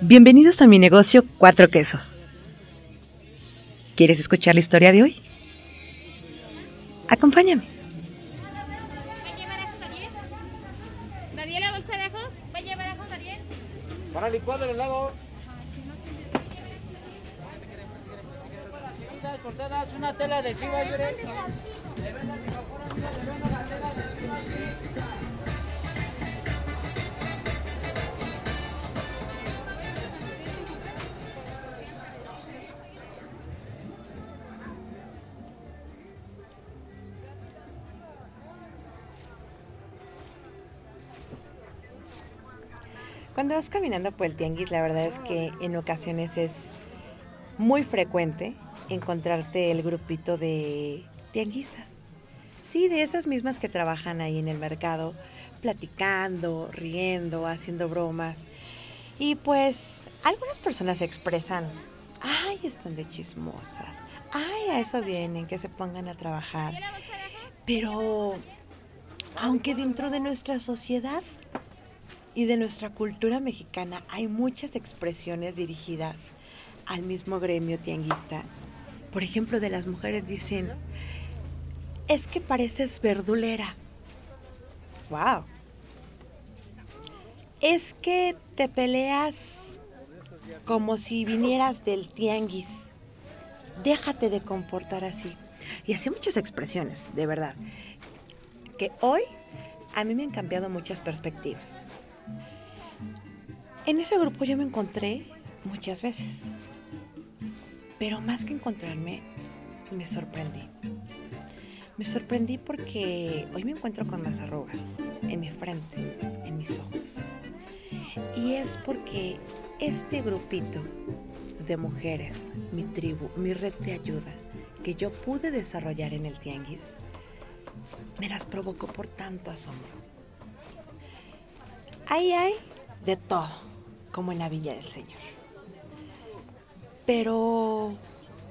Bienvenidos a mi negocio Cuatro Quesos. ¿Quieres escuchar la historia de hoy? Acompáñame. ¿Va a llevar ajos, Daniel? ¿Daniel la bolsa de ajos? ¿Va a llevar ajos, Daniel? Para licuado del helado. cortadas, una tela de chiva, Yure. Cuando vas caminando por el tianguis, la verdad es que en ocasiones es muy frecuente encontrarte el grupito de tianguistas. Sí, de esas mismas que trabajan ahí en el mercado, platicando, riendo, haciendo bromas. Y pues algunas personas expresan, ay, están de chismosas, ay, a eso vienen, que se pongan a trabajar. Pero, aunque dentro de nuestra sociedad y de nuestra cultura mexicana hay muchas expresiones dirigidas al mismo gremio tianguista. Por ejemplo, de las mujeres dicen, es que pareces verdulera. ¡Wow! Es que te peleas como si vinieras del tianguis. Déjate de comportar así. Y así muchas expresiones, de verdad. Que hoy a mí me han cambiado muchas perspectivas. En ese grupo yo me encontré muchas veces. Pero más que encontrarme, me sorprendí. Me sorprendí porque hoy me encuentro con más arrugas en mi frente, en mis ojos. Y es porque este grupito de mujeres, mi tribu, mi red de ayuda, que yo pude desarrollar en el tianguis, me las provocó por tanto asombro. Ahí hay de todo, como en la Villa del Señor. Pero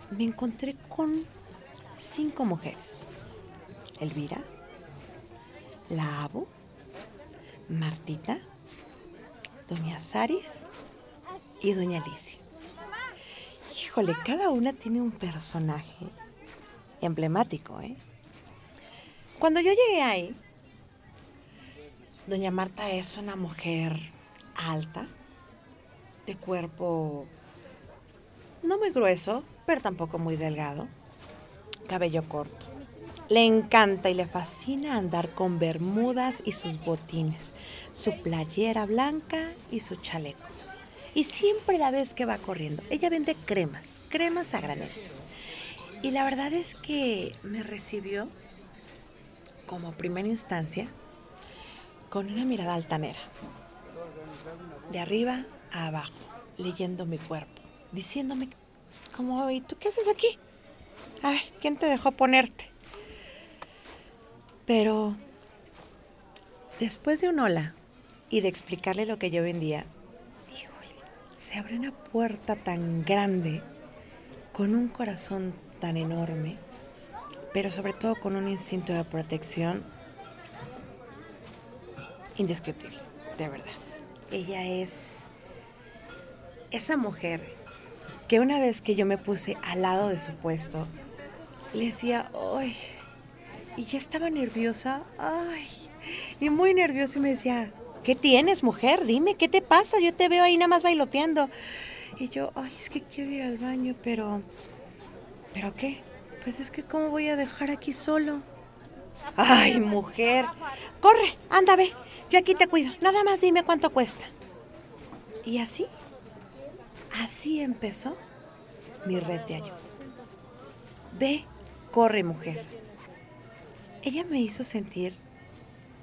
me encontré con cinco mujeres. Elvira, la Abu, Martita, Doña Saris y Doña Alicia. Híjole, cada una tiene un personaje emblemático, ¿eh? Cuando yo llegué ahí, Doña Marta es una mujer alta, de cuerpo no muy grueso, pero tampoco muy delgado, cabello corto. Le encanta y le fascina andar con bermudas y sus botines, su playera blanca y su chaleco. Y siempre la vez que va corriendo, ella vende cremas, cremas a granel. Y la verdad es que me recibió como primera instancia con una mirada altanera. de arriba a abajo, leyendo mi cuerpo, diciéndome, como, ¿y tú qué haces aquí? A ¿quién te dejó ponerte? Pero después de un hola y de explicarle lo que yo vendía, híjole, se abre una puerta tan grande, con un corazón tan enorme, pero sobre todo con un instinto de protección indescriptible, de verdad. Ella es esa mujer que una vez que yo me puse al lado de su puesto, le decía, ¡ay! Y ya estaba nerviosa, ¡ay! Y muy nerviosa y me decía, ¿qué tienes, mujer? Dime, ¿qué te pasa? Yo te veo ahí nada más bailoteando. Y yo, ay, es que quiero ir al baño, pero... ¿Pero qué? Pues es que ¿cómo voy a dejar aquí solo? Ay, mujer. Corre, anda, ve. Yo aquí te cuido. Nada más dime cuánto cuesta. Y así, así empezó mi red de ayuda. Ve, corre, mujer. Ella me hizo sentir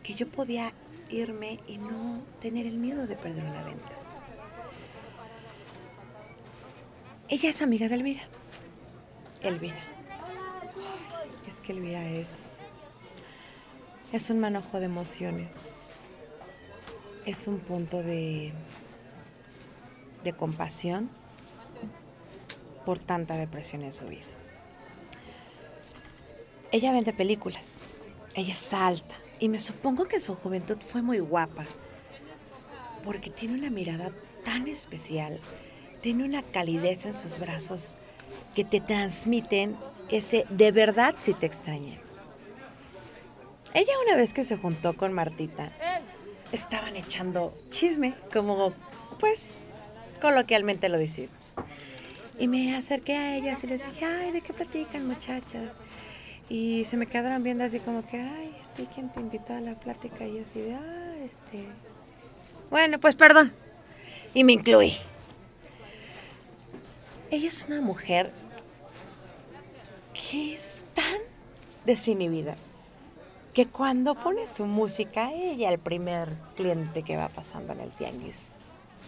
que yo podía irme y no tener el miedo de perder una venta. Ella es amiga de Elvira. Elvira. Es que Elvira es. Es un manojo de emociones. Es un punto de. De compasión por tanta depresión en su vida. Ella vende películas. Ella es alta. Y me supongo que en su juventud fue muy guapa. Porque tiene una mirada tan especial. Tiene una calidez en sus brazos que te transmiten ese de verdad si te extrañé. Ella una vez que se juntó con Martita, estaban echando chisme, como pues coloquialmente lo decimos. Y me acerqué a ellas y les dije, ay, ¿de qué platican muchachas? Y se me quedaron viendo así como que, ay, ¿a ti quién te invitó a la plática? Y así de, ah, este... Bueno, pues perdón. Y me incluí. Ella es una mujer que es tan desinhibida que cuando pone su música, ella, el primer cliente que va pasando en el tianguis,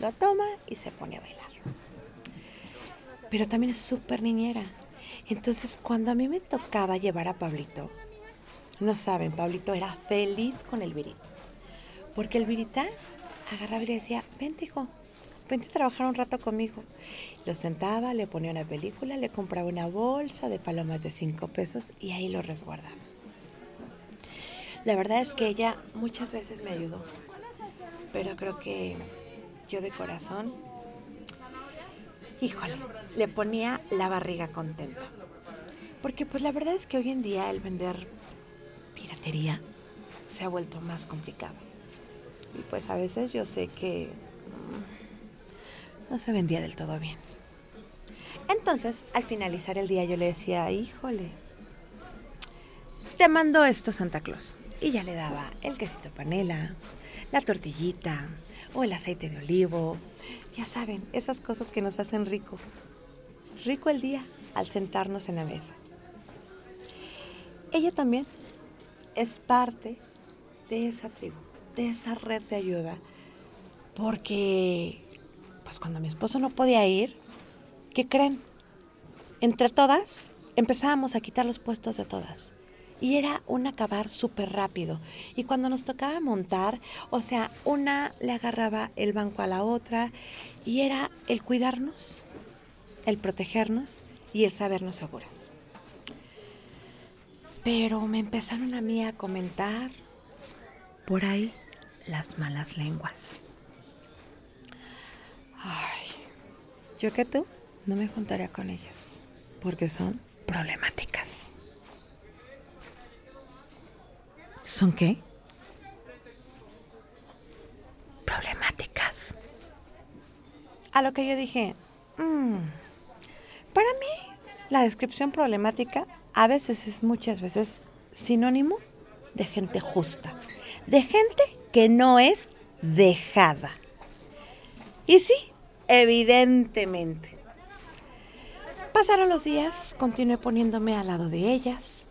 lo toma y se pone a bailar. Pero también es súper niñera. Entonces, cuando a mí me tocaba llevar a Pablito, no saben, Pablito era feliz con el virita. Porque el virita agarraba y le decía, vente hijo, vente a trabajar un rato conmigo. Lo sentaba, le ponía una película, le compraba una bolsa de palomas de cinco pesos y ahí lo resguardaba. La verdad es que ella muchas veces me ayudó, pero creo que yo de corazón, híjole, le ponía la barriga contenta. Porque pues la verdad es que hoy en día el vender piratería se ha vuelto más complicado. Y pues a veces yo sé que mm, no se vendía del todo bien. Entonces, al finalizar el día yo le decía, híjole, te mando esto Santa Claus. Y ya le daba el quesito panela, la tortillita o el aceite de olivo. Ya saben, esas cosas que nos hacen rico. Rico el día al sentarnos en la mesa. Ella también es parte de esa tribu, de esa red de ayuda. Porque, pues cuando mi esposo no podía ir, ¿qué creen? Entre todas empezábamos a quitar los puestos de todas. Y era un acabar súper rápido. Y cuando nos tocaba montar, o sea, una le agarraba el banco a la otra y era el cuidarnos, el protegernos y el sabernos seguras. Pero me empezaron a mí a comentar por ahí las malas lenguas. Ay, yo que tú no me juntaría con ellas porque son problemáticas. ¿Son qué? Problemáticas. A lo que yo dije, "Mm, para mí la descripción problemática a veces es muchas veces sinónimo de gente justa, de gente que no es dejada. Y sí, evidentemente. Pasaron los días, continué poniéndome al lado de ellas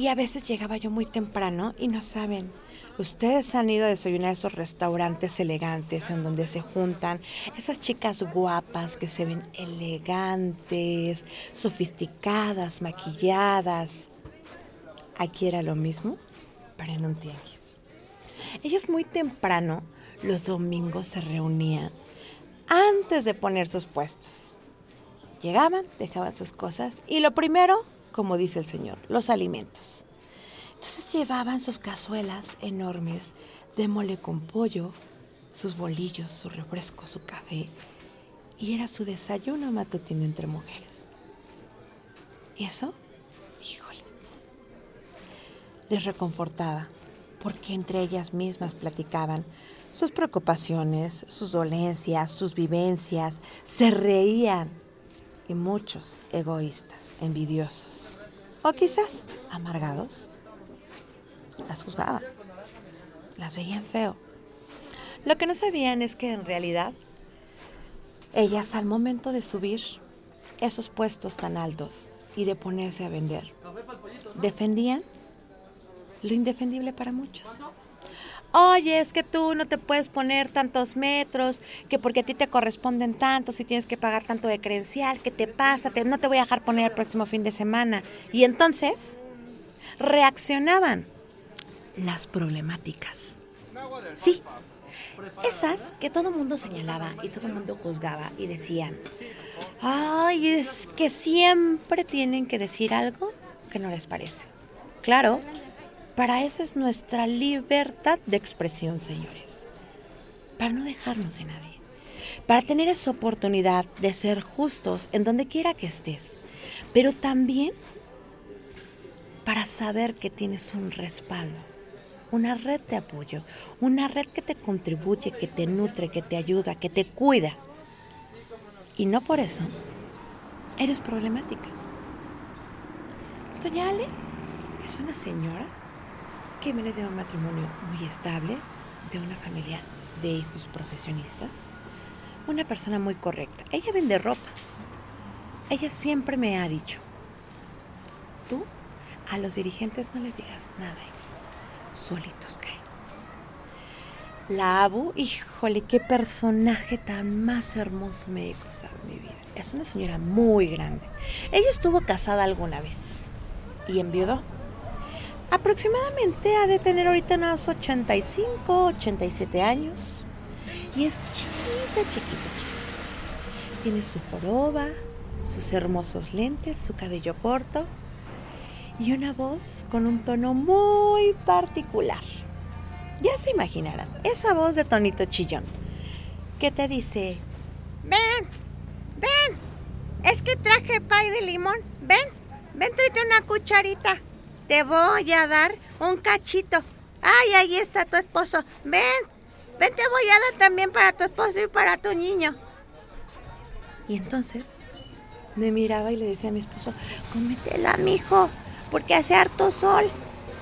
y a veces llegaba yo muy temprano y no saben Ustedes han ido a desayunar a esos restaurantes elegantes en donde se juntan esas chicas guapas que se ven elegantes, sofisticadas, maquilladas. Aquí era lo mismo, pero en un tianguis. Ellas muy temprano, los domingos, se reunían antes de poner sus puestos. Llegaban, dejaban sus cosas y lo primero, como dice el Señor, los alimentos. Entonces llevaban sus cazuelas enormes de mole con pollo, sus bolillos, su refresco, su café. Y era su desayuno matutino entre mujeres. ¿Y eso? Híjole. Les reconfortaba, porque entre ellas mismas platicaban sus preocupaciones, sus dolencias, sus vivencias, se reían. Y muchos egoístas, envidiosos, o quizás amargados, las juzgaban, las veían feo. Lo que no sabían es que en realidad ellas al momento de subir esos puestos tan altos y de ponerse a vender, defendían lo indefendible para muchos. Oye, es que tú no te puedes poner tantos metros, que porque a ti te corresponden tantos y tienes que pagar tanto de credencial, ¿qué te pasa? Te- no te voy a dejar poner el próximo fin de semana. Y entonces reaccionaban las problemáticas. Sí, esas que todo el mundo señalaba y todo el mundo juzgaba y decían, ay, es que siempre tienen que decir algo que no les parece. Claro, para eso es nuestra libertad de expresión, señores. Para no dejarnos de nadie. Para tener esa oportunidad de ser justos en donde quiera que estés. Pero también para saber que tienes un respaldo, una red de apoyo, una red que te contribuye, que te nutre, que te ayuda, que te cuida. Y no por eso eres problemática. Doña Ale es una señora que viene de un matrimonio muy estable, de una familia de hijos profesionistas, una persona muy correcta. Ella vende ropa. Ella siempre me ha dicho, tú a los dirigentes no les digas nada, solitos caen. La Abu, híjole, qué personaje tan más hermoso me he cruzado en mi vida. Es una señora muy grande. Ella estuvo casada alguna vez y enviudó. Aproximadamente ha de tener ahorita unos 85, 87 años. Y es chiquita, chiquita, chiquita. Tiene su joroba, sus hermosos lentes, su cabello corto y una voz con un tono muy particular. Ya se imaginarán, esa voz de tonito chillón que te dice, ven, ven, es que traje pay de limón, ven, ven, tráete una cucharita, te voy a dar un cachito. Ay, ahí está tu esposo, ven, ven, te voy a dar también para tu esposo y para tu niño. Y entonces me miraba y le decía a mi esposo, cómetela, mijo, porque hace harto sol.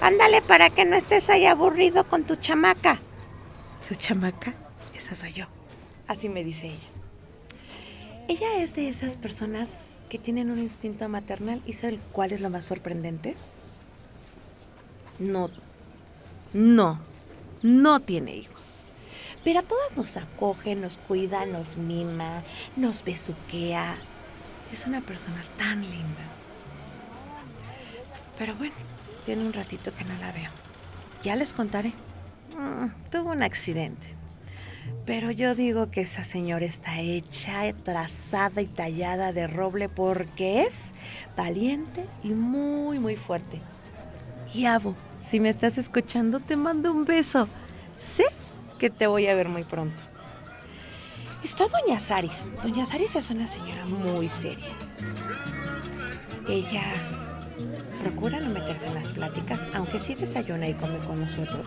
Ándale para que no estés ahí aburrido con tu chamaca. ¿Su chamaca? Esa soy yo. Así me dice ella. Ella es de esas personas que tienen un instinto maternal y ¿saben cuál es lo más sorprendente? No, no, no tiene hijos. Pero a todas nos acoge, nos cuida, nos mima, nos besuquea. Es una persona tan linda. Pero bueno, tiene un ratito que no la veo. Ya les contaré. Mm, tuvo un accidente. Pero yo digo que esa señora está hecha, trazada y tallada de roble porque es valiente y muy, muy fuerte. Y Abo, si me estás escuchando, te mando un beso. Sé que te voy a ver muy pronto. Está Doña Saris. Doña Saris es una señora muy seria. Ella procura no meterse en las pláticas, aunque sí desayuna y come con nosotros.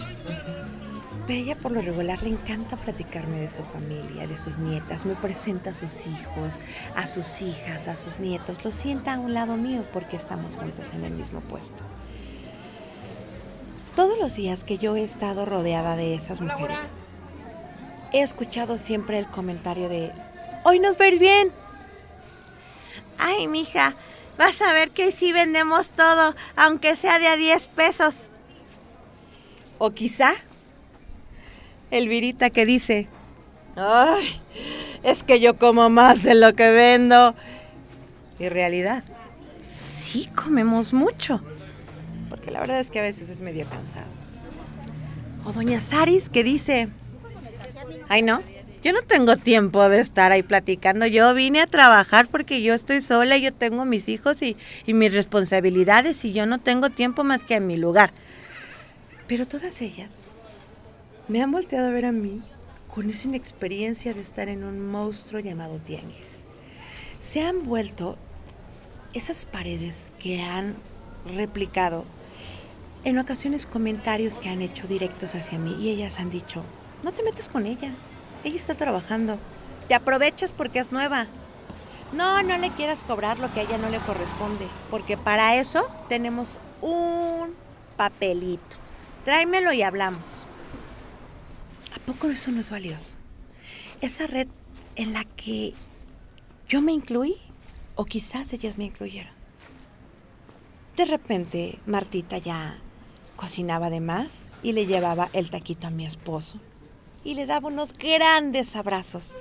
Pero ella por lo regular le encanta platicarme de su familia, de sus nietas. Me presenta a sus hijos, a sus hijas, a sus nietos. Lo sienta a un lado mío porque estamos juntas en el mismo puesto. Los días que yo he estado rodeada de esas mujeres, he escuchado siempre el comentario de, hoy nos va a ir bien. Ay, mija, vas a ver que hoy sí vendemos todo, aunque sea de a 10 pesos. O quizá Elvirita que dice, ay, es que yo como más de lo que vendo. Y realidad, sí comemos mucho, la verdad es que a veces es medio cansado. O doña Saris que dice, ay no, yo no tengo tiempo de estar ahí platicando, yo vine a trabajar porque yo estoy sola, yo tengo mis hijos y mis responsabilidades y yo no tengo tiempo más que en mi lugar. Pero todas ellas me han volteado a ver a mí con esa inexperiencia de estar en un monstruo llamado tianguis. Se han vuelto esas paredes que han replicado en ocasiones comentarios que han hecho directos hacia mí y ellas han dicho, no te metes con ella, ella está trabajando, te aprovechas porque es nueva. No, no le quieras cobrar lo que a ella no le corresponde, porque para eso tenemos un papelito. Tráemelo y hablamos. ¿A poco eso no es valioso? Esa red en la que yo me incluí o quizás ellas me incluyeron. De repente, Martita ya cocinaba de más y le llevaba el taquito a mi esposo y le daba unos grandes abrazos.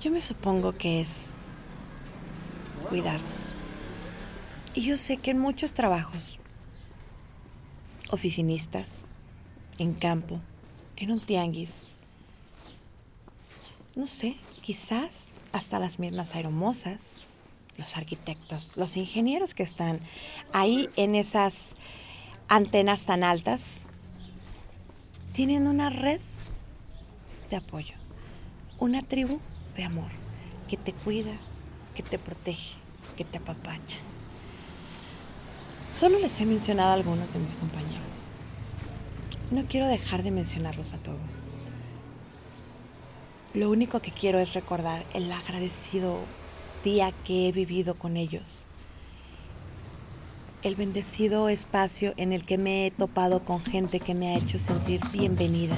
Yo me supongo que es cuidarnos. Y yo sé que en muchos trabajos, oficinistas, en campo, en un tianguis, no sé, quizás hasta las mismas aeromosas, los arquitectos, los ingenieros que están ahí en esas antenas tan altas, tienen una red de apoyo, una tribu de amor que te cuida, que te protege, que te apapacha. Solo les he mencionado a algunos de mis compañeros. No quiero dejar de mencionarlos a todos. Lo único que quiero es recordar el agradecido día que he vivido con ellos. El bendecido espacio en el que me he topado con gente que me ha hecho sentir bienvenida.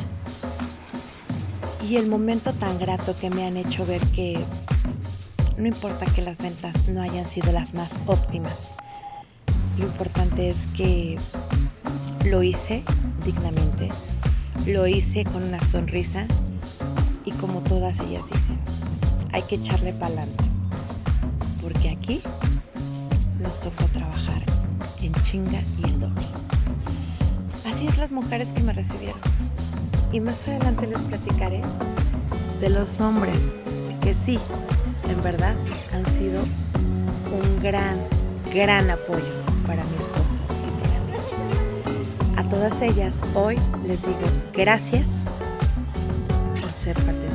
Y el momento tan grato que me han hecho ver que no importa que las ventas no hayan sido las más óptimas. Lo importante es que lo hice dignamente, lo hice con una sonrisa y como todas ellas dicen, hay que echarle pa'lante, porque aquí nos tocó trabajar chinga y el doble. Así es las mujeres que me recibieron. Y más adelante les platicaré de los hombres que sí, en verdad, han sido un gran, gran apoyo para mi esposo y para mí. A todas ellas hoy les digo gracias por ser parte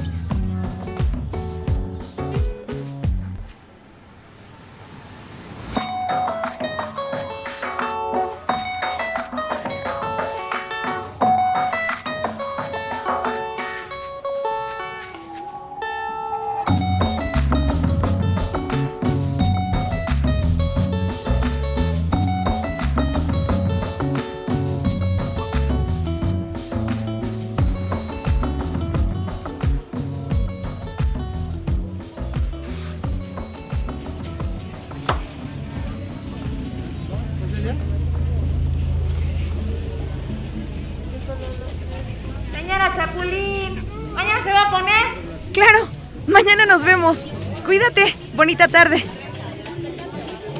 Cuídate, bonita tarde.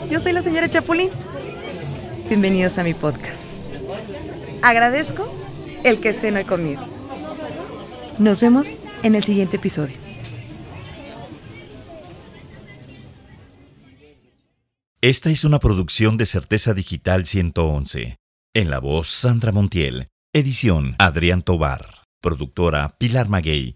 Yo soy la señora Chapulín. Bienvenidos a mi podcast. Agradezco el que estén hoy conmigo. Nos vemos en el siguiente episodio. Esta es una producción de Certeza Digital 111. En la voz Sandra Montiel. Edición Adrián Tobar. Productora Pilar Maguey.